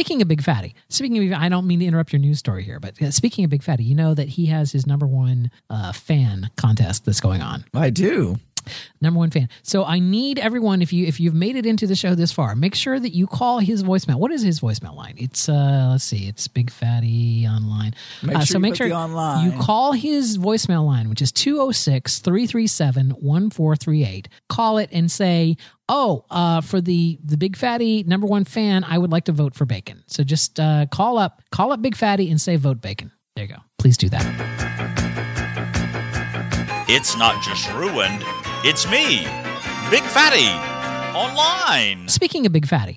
speaking of Big Fatty, speaking of, I don't mean to interrupt your news story here, but speaking of Big Fatty, you know that he has his number one uh, fan contest that's going on. I do. Number one fan. So I need everyone if you if you've made it into the show this far, make sure that you call his voicemail. What is his voicemail line? It's uh let's see, it's Big Fatty online. Make Uh, sure so you make sure online. you call his voicemail line, which is 206-337-1438. Call it and say, "Oh, uh, for the the Big Fatty number one fan, I would like to vote for Bacon." So just uh, call up, call up Big Fatty and say vote Bacon. There you go. Please do that. It's not just ruined, it's me, Big Fatty, online. Speaking of Big Fatty,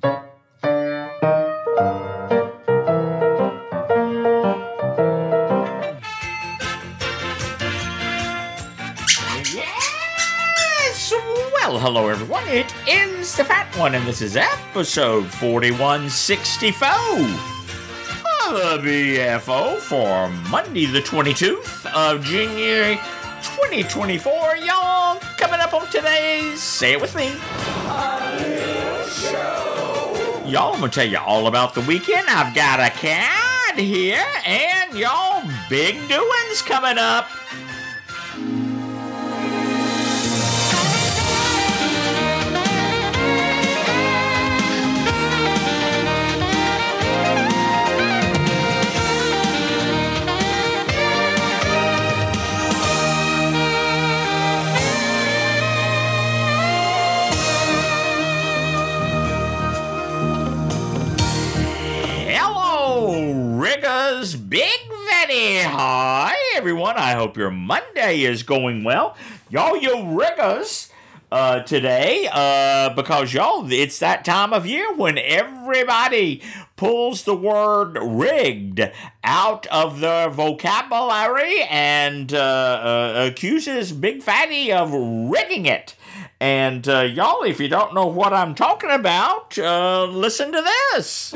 hello everyone. It is the Fat One, and this is episode 4164 of the BFO for Monday, the 22nd of January 2024. Y'all, coming up on today's Say It With Me. Y'all, I'm gonna tell you all about the weekend. I've got a cat here, and y'all, big doings coming up. Hi, everyone. I hope your Monday is going well. Y'all, you Riggers, uh, today, uh, because y'all, it's that time of year when everybody pulls the word rigged out of their vocabulary and uh, uh, accuses Big Fatty of rigging it. And uh, y'all, if you don't know what I'm talking about, uh, listen to this.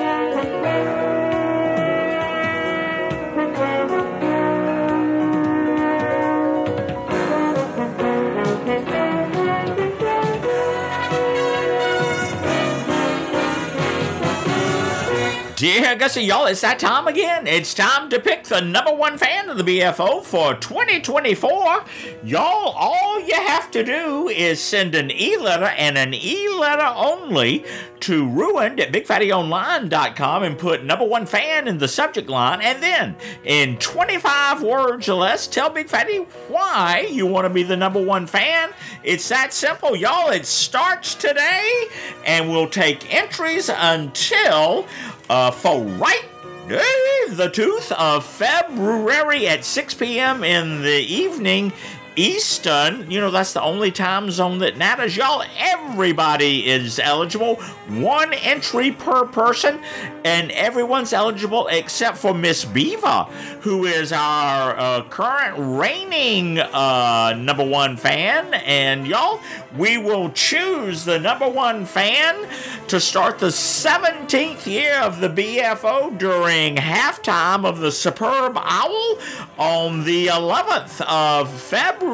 Dear Gussie, y'all, it's that time again. It's time to pick the number one fan of the BFO for 2024. Y'all, all you have to do is send an e-letter and an e-letter only to ruined at bigfattyonline.com and put number one fan in the subject line. And then, in 25 words or less, tell Big Fatty why you want to be the number one fan. It's that simple, y'all. It starts today, and we'll take entries until uh, for right eh, the tooth of February at 6 p.m. in the evening. Eastern, you know, that's the only time zone that matters. Y'all, everybody is eligible. One entry per person, and everyone's eligible except for Miss Beaver, who is our uh, current reigning uh, number one fan. And y'all, we will choose the number one fan to start the 17th year of the BFO during halftime of the Superb Owl on the 11th of February.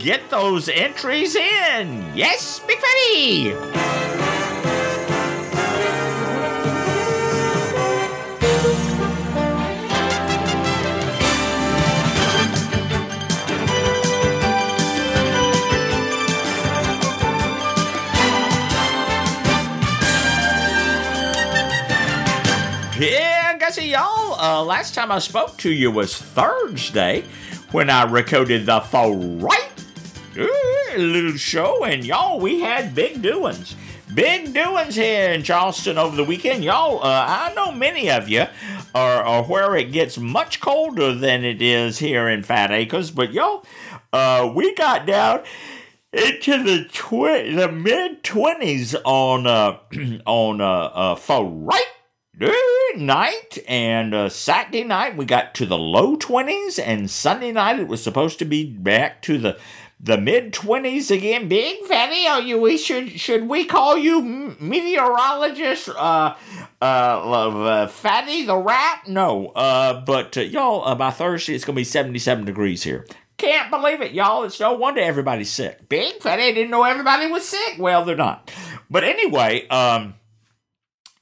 Get those entries in. Yes, Big Fatty. Yeah, Gussie, y'all. Uh, last time I spoke to you was Thursday when I recorded the For Right little show, and y'all, we had big doings. Big doings here in Charleston over the weekend. Y'all, uh, I know many of you are, are where it gets much colder than it is here in Fat Acres, but y'all, uh, we got down into the twi- the mid twenties on uh on uh, uh right night and uh, Saturday night we got to the low twenties and Sunday night it was supposed to be back to the the mid twenties again. Big fatty, are you? We should should we call you meteorologist? Uh, uh, uh, fatty the rat? No. Uh, but uh, y'all, uh, by Thursday it's gonna be seventy seven degrees here. Can't believe it, y'all. It's no wonder everybody's sick. Big fatty didn't know everybody was sick. Well, they're not. But anyway, um,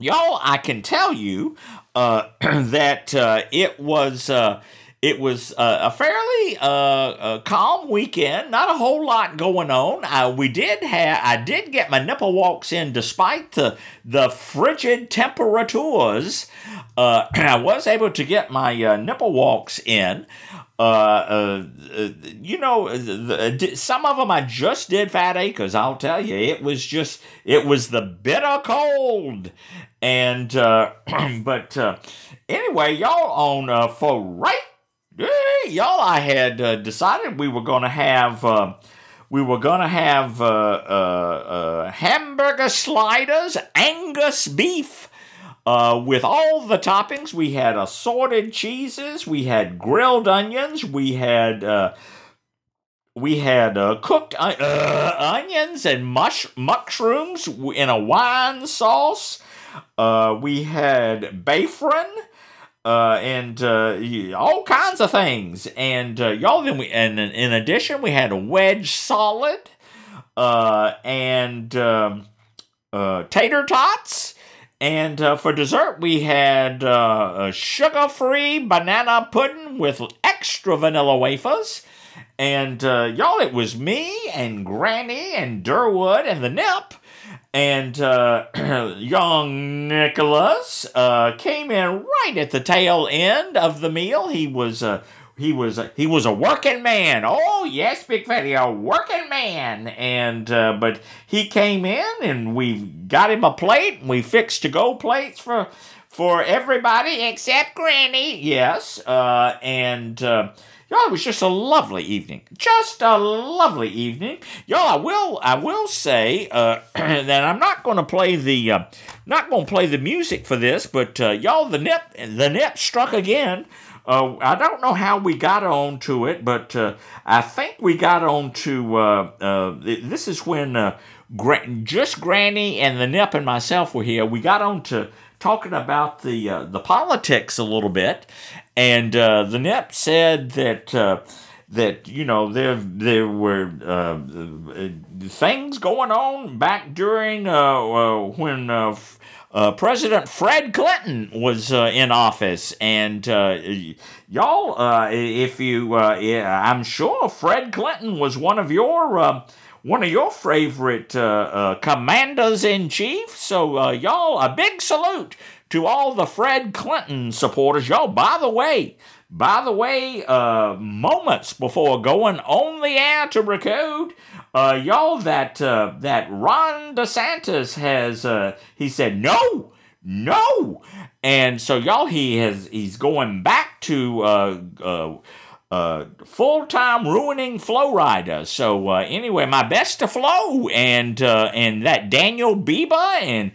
y'all, I can tell you uh, that uh, it was. Uh, it was uh, a fairly uh, calm weekend. Not a whole lot going on. Uh, we did have. I did get my nipple walks in, despite the the frigid temperatures. Uh, I was able to get my uh, nipple walks in. Uh, you know, some of them I just did fat acres. I'll tell you, it was just it was the bitter cold, and uh, but uh, anyway, y'all on uh, for right y'all, I had uh, decided we were to have. Uh, we were to have uh, uh, uh, hamburger sliders, Angus beef, uh, with all the toppings. We had assorted cheeses. We had grilled onions. We had uh, we had uh, cooked onions and mush mushrooms in a wine sauce. We had bafran uh, and uh, all kinds of things. And uh, y'all, then we and in addition, we had a wedge solid, uh, and um, uh, tater tots. And uh, for dessert, we had uh, sugar free banana pudding with extra vanilla wafers. And uh, y'all, it was me and Granny and Durwood and the Nip and uh, young Nicholas uh, came in right at the tail end of the meal. He was uh, he was he was a working man. Oh yes, Big Fatty, a working man. And uh, but he came in, and we got him a plate, and we fixed to go plates for for everybody except Granny. Yes, uh, and uh, Y'all, it was just a lovely evening. Just a lovely evening. Y'all, I will I will say uh, that I'm not going to play the uh, not going to play the music for this, but uh, y'all, the nip the nip struck again. Uh, I don't know how we got on to it, but uh, I think we got on to uh, uh, this is when uh, Gra- just Granny and the Nip and myself were here. We got on to talking about the uh, the politics a little bit, and uh, the NEP said that uh, that you know there there were uh, things going on back during uh, uh, when. Uh, President Fred Clinton was in office, and y'all, if you, I'm sure Fred Clinton was one of your one of your favorite commanders in chief. So, y'all, a big salute to all the Fred Clinton supporters, y'all, by the way, by the way, uh, moments before going on the air to record, uh, y'all, that uh, that Ron DeSantis has, uh, he said no, no, and so y'all, he has, he's going back to uh, uh, uh, full time ruining Flo Rida. So uh, anyway, my best to Flo and uh, and that Daniel Biba and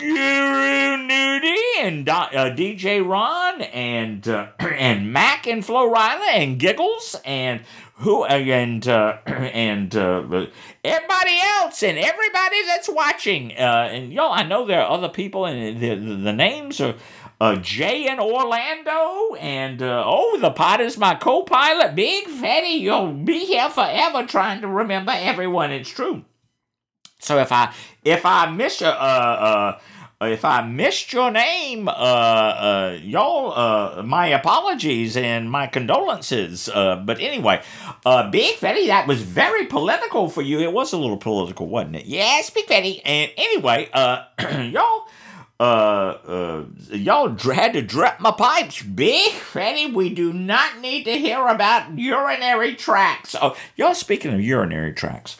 Guru Nudie and uh, DJ Ron and uh, and Mac and Flo Rida and Giggles and who and uh, and uh, everybody else and everybody that's watching. Uh, and y'all, I know there are other people and the the, the names are. Uh, Jay in Orlando, and uh, oh, the pot is my co-pilot, Big Fatty. You'll be here forever trying to remember everyone. It's true. So if I if I miss your uh uh if I missed your name, uh, uh, y'all, uh, my apologies and my condolences. Uh, but anyway, uh, Big Fatty, that was very political for you. It was a little political, wasn't it? Yes, Big Fatty. And anyway, uh, y'all, y'all had to drop my pipes. Big Fatty, we do not need to hear about urinary tracts. Oh, y'all, speaking of urinary tracts.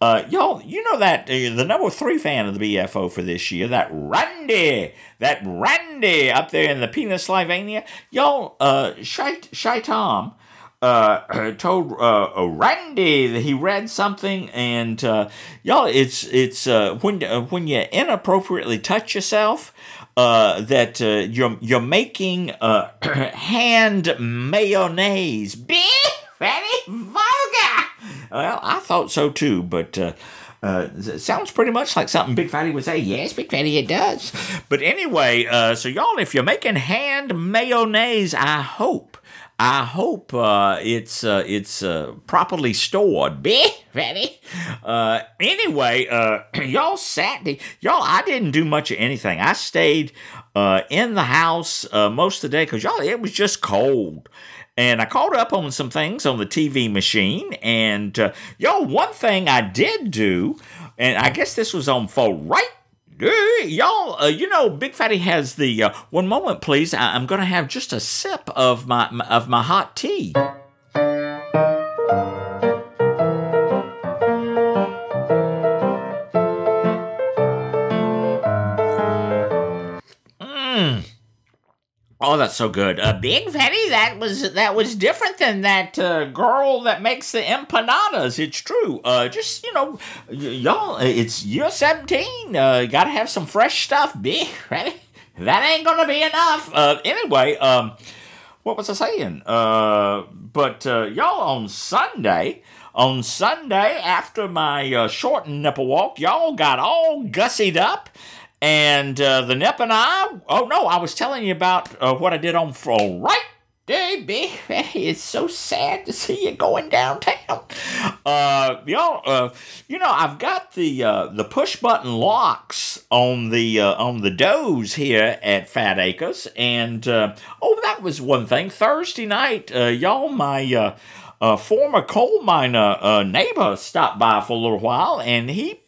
Uh, y'all, you know that uh, the number three fan of the BFO for this year, that Randy, that Randy up there in the Pennsylvania, y'all, uh, Shy, Shy Tom, uh, told uh, uh, Randy that he read something, and uh, y'all, it's it's uh, when uh, when you inappropriately touch yourself, uh, that uh, you're you're making uh, hand mayonnaise. Big very vulgar. Well, I thought so too, but uh, uh, sounds pretty much like something Big Fatty would say. Yes, Big Fatty, it does. But anyway, uh, so y'all, if you're making hand mayonnaise, I hope, I hope uh, it's uh, it's uh, properly stored. Be ready. Uh, anyway, uh, y'all Saturday, y'all. I didn't do much of anything. I stayed uh, in the house most of the day because y'all it was just cold. And I caught up on some things on the TV machine. And y'all, one thing I did do, and I guess this was on for right y'all, uh, you know, Big Fatty has the uh, one moment, please. I- am gonna have just a sip of my of my hot tea. Oh, that's so good. Uh, Big Fatty, that was that was different than that uh, girl that makes the empanadas. It's true. Uh, just you know, y- y'all, uh, it's year seventeen. Uh, gotta have some fresh stuff. Big Fatty, that ain't gonna be enough. Uh, anyway, um, what was I saying? Uh, but uh, y'all on Sunday. On Sunday, after my uh, short nipple walk, y'all got all gussied up and uh, the Nip and I, oh no, I was telling you about uh, what I did on Friday. Baby, it's so sad to see you going downtown. Uh, y'all, uh, you know, I've got the uh, the push button locks on the uh, on the doors here at Fat Acres, and uh, oh, that was one thing. Thursday night, uh, y'all, my uh, uh, former coal miner uh, neighbor stopped by for a little while, and he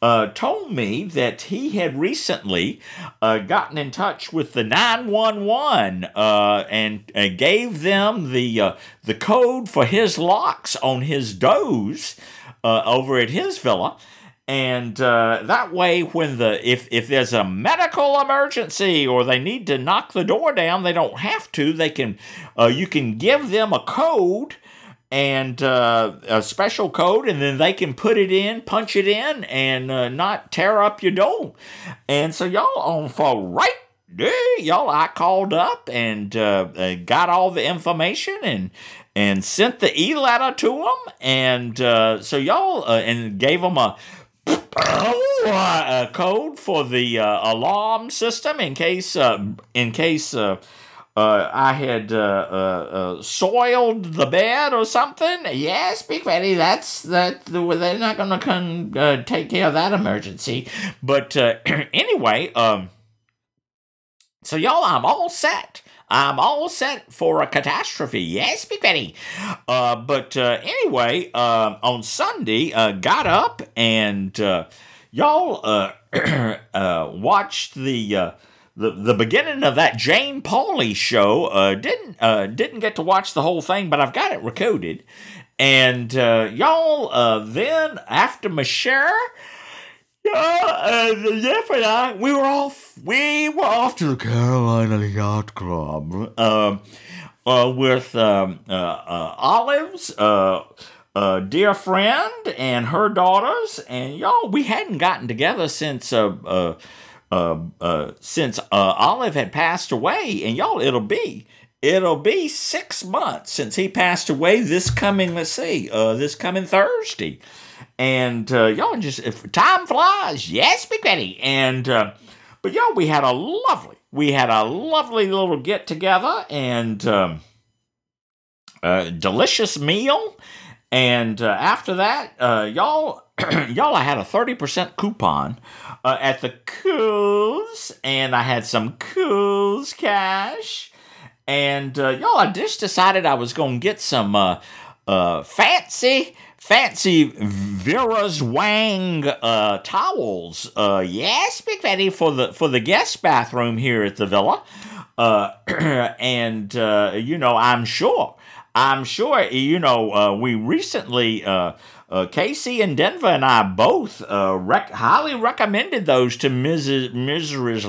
uh, told me that he had recently uh, gotten in touch with the 911 uh, and uh, gave them the uh, the code for his locks on his doors uh, over at his villa. And that way, when the if if there's a medical emergency or they need to knock the door down, they don't have to. They can you can give them a code and uh, a special code, and then they can put it in, punch it in, and uh, not tear up your dome. And so y'all on for right day, y'all, I called up and uh, uh, got all the information and and sent the e letter to them, and uh, so y'all uh, and gave them a. a code for the alarm system in case in case uh, I had uh, uh, uh, soiled the bed or something. Yes, Big Fatty, that's that. They're not to come uh, take care of that emergency. But uh, anyway, um, so y'all, I'm all set. I'm all set for a catastrophe. Yes, Big Fatty. But anyway, uh, on Sunday, got up and y'all watched the. Uh, the the beginning of that Jane Pauley show. Uh, didn't uh, didn't get to watch the whole thing, but I've got it recorded. And uh, y'all, uh, then after Michelle, yeah, uh, Jeff and I, we were off. We were off to the Carolina Yacht Club um, uh, with um, uh, uh, Olives. Uh, a dear friend and her daughters, and y'all, we hadn't gotten together since uh, uh, uh, uh, since uh, Olive had passed away, and y'all, it'll be it'll be six months since he passed away. This coming, let's see, uh, this coming Thursday, and uh, y'all just if time flies, yes, Big Betty, and uh, but y'all, we had a lovely, we had a lovely little get together and um, a delicious meal, and uh, after that, uh, y'all, y'all, I had a thirty percent coupon uh, at the Kohl's, and I had some Kohl's cash. And uh, y'all, I just decided I was going to get some uh, uh, fancy, fancy Vera's Wang uh, towels. Uh, yes, Big Fatty, for the for the guest bathroom here at the villa. Uh, and uh, you know, I'm sure, I'm sure, you know, uh, we recently. Uh, uh, Casey and Denver and I both uh, rec- highly recommended those to Mrs. Mrs.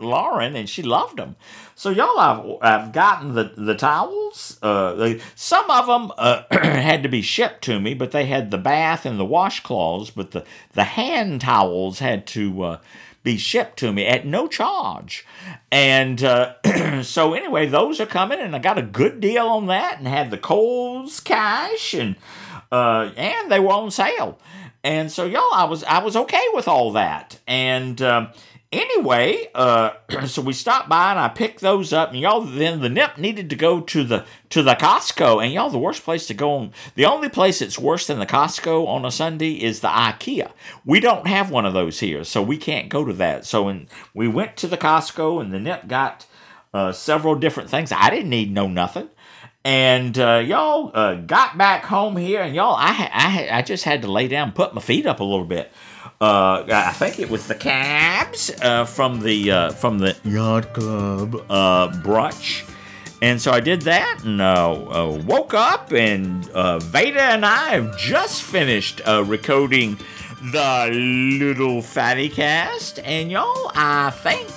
Lauren, and she loved them. So y'all, I've, I've gotten the the towels. Uh, they, some of them uh, had to be shipped to me, but they had the bath and the washcloths. But the the hand towels had to uh, be shipped to me at no charge. And uh, so, anyway, those are coming, and I got a good deal on that, and had the Kohl's cash, and uh, and they were on sale. And so, y'all, I was I was okay with all that. And um, anyway, uh, so we stopped by and I picked those up. And y'all, then the nip needed to go to the to the Costco. And y'all, the worst place to go on, the only place that's worse than the Costco on a Sunday is the IKEA. We don't have one of those here, so we can't go to that. So when we went to the Costco, and the nip got uh, several different things. I didn't need no nothing. And uh, y'all uh, got back home here, and y'all, I, I, I just had to lay down, put my feet up a little bit. Uh, I think it was the cabs uh, from the uh, from the yacht club uh, brunch, and so I did that, and uh, uh, woke up, and Veda and I have just finished recording the little fatty cast, and y'all, I think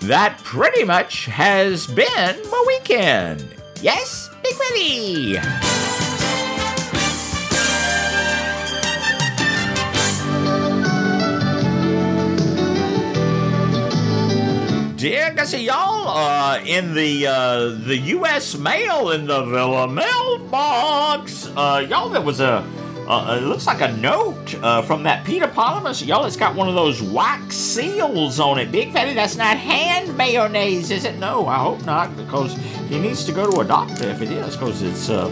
that pretty much has been my weekend. Yes, Big Willie. Dear Gussie, y'all, uh, in the uh, the U.S. mail in the Villa mailbox, uh, y'all, there was a uh, it looks like a note uh, from that Peter Polymus. Y'all, it's got one of those wax seals on it. Big Fatty, that's not hand mayonnaise, is it? No, I hope not, because he needs to go to a doctor if it is, because it's uh,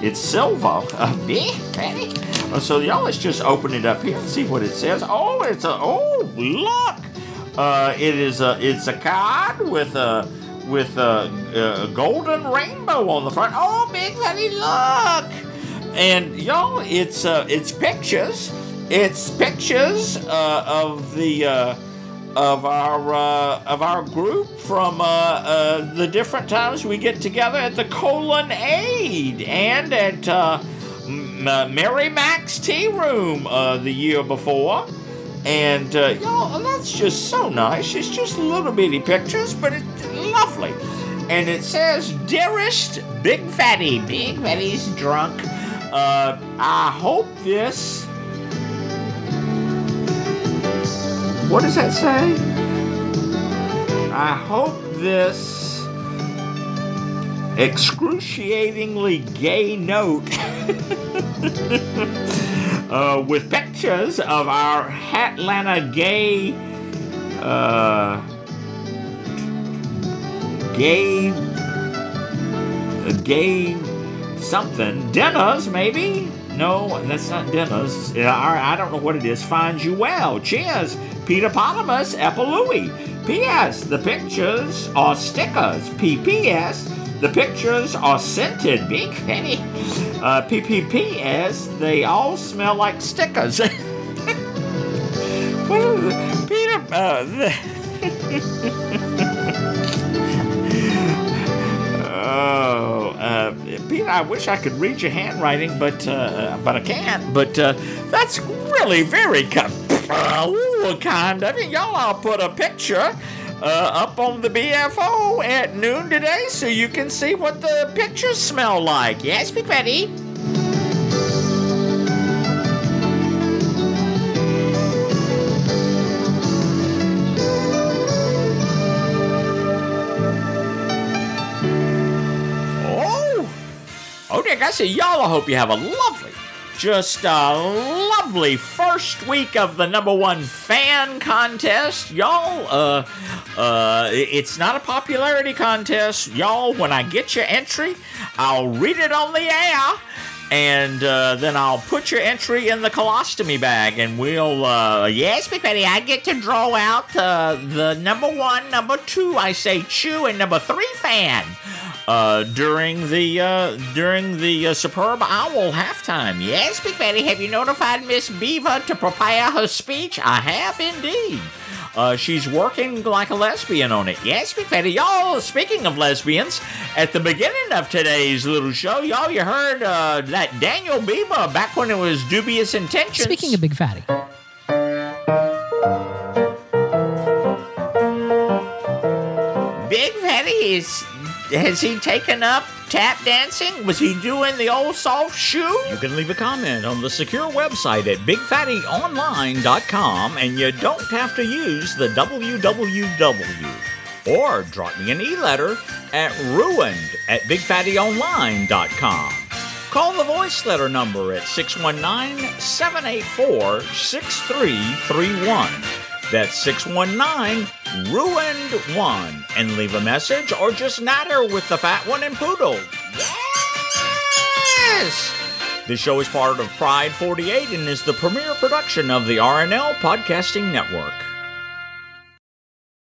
it's silver. Uh, Big Fatty. Uh, so y'all, let's just open it up here and see what it says. Oh, it's a oh look. Uh, it is a it's a card with a with a, a golden rainbow on the front. Oh, Big Fatty, look! And y'all, it's uh, it's pictures. It's pictures uh, of the uh, of our uh, of our group from uh, uh, the different times we get together at the Colon Aid and at uh, Mary Mac's Tea Room the year before. And uh, y'all, that's just so nice. It's just little bitty pictures, but it's lovely. And it says, "Dearest Big Fatty, Big Fatty's drunk. Uh, I hope this." What does that say? I hope this excruciatingly gay note uh, with pictures of our Hatlanta gay, uh, gay, uh, gay something dinners maybe. No, that's not dinners. I I don't know what it is. Finds you well. Cheers, Peter Polymus, Epalui. P.S. The pictures are stickers. P.P.S. The pictures are scented. Big penny. Uh, P.P.P.S. They all smell like stickers. Peter. Uh, Oh, uh, Peter, I wish I could read your handwriting, but uh, but I can't. But uh, that's really very kind, kind of you. Y'all, I'll put a picture up on the BFO at noon today, so you can see what the pictures smell like. Yes, Big Betty. Oh, oh, I see y'all. I hope you have a lovely, just a lovely first week of the number one fan contest, y'all. Uh, uh, it's not a popularity contest, y'all. When I get your entry, I'll read it on the air. And uh, then I'll put your entry in the colostomy bag, and we'll. Uh, yes, Big Betty, I get to draw out uh, the number one, number two, I say chew, and number three fan uh, during the uh, during the uh, superb owl halftime. Yes, Big Betty, have you notified Miss Beaver to prepare her speech? I have indeed. Uh, she's working like a lesbian on it. Yes, Big Betty. Y'all, speaking of lesbians, at the beginning of today's little show, y'all, you heard uh, that Daniel Beaver back when it was dubious intentions. Speaking of Big Fatty, Big Fatty is. Has he taken up tap dancing? Was he doing the old soft shoe? You can leave a comment on the secure website at bigfattyonline.com and you don't have to use the www. Or drop me an e letter at ruined at bigfattyonline.com. Call the voice letter number at 619 784 6331. That's 619 Ruined One. And leave a message or just natter with the fat one and poodle. Yes! This show is part of Pride 48 and is the premier production of the RNL Podcasting Network.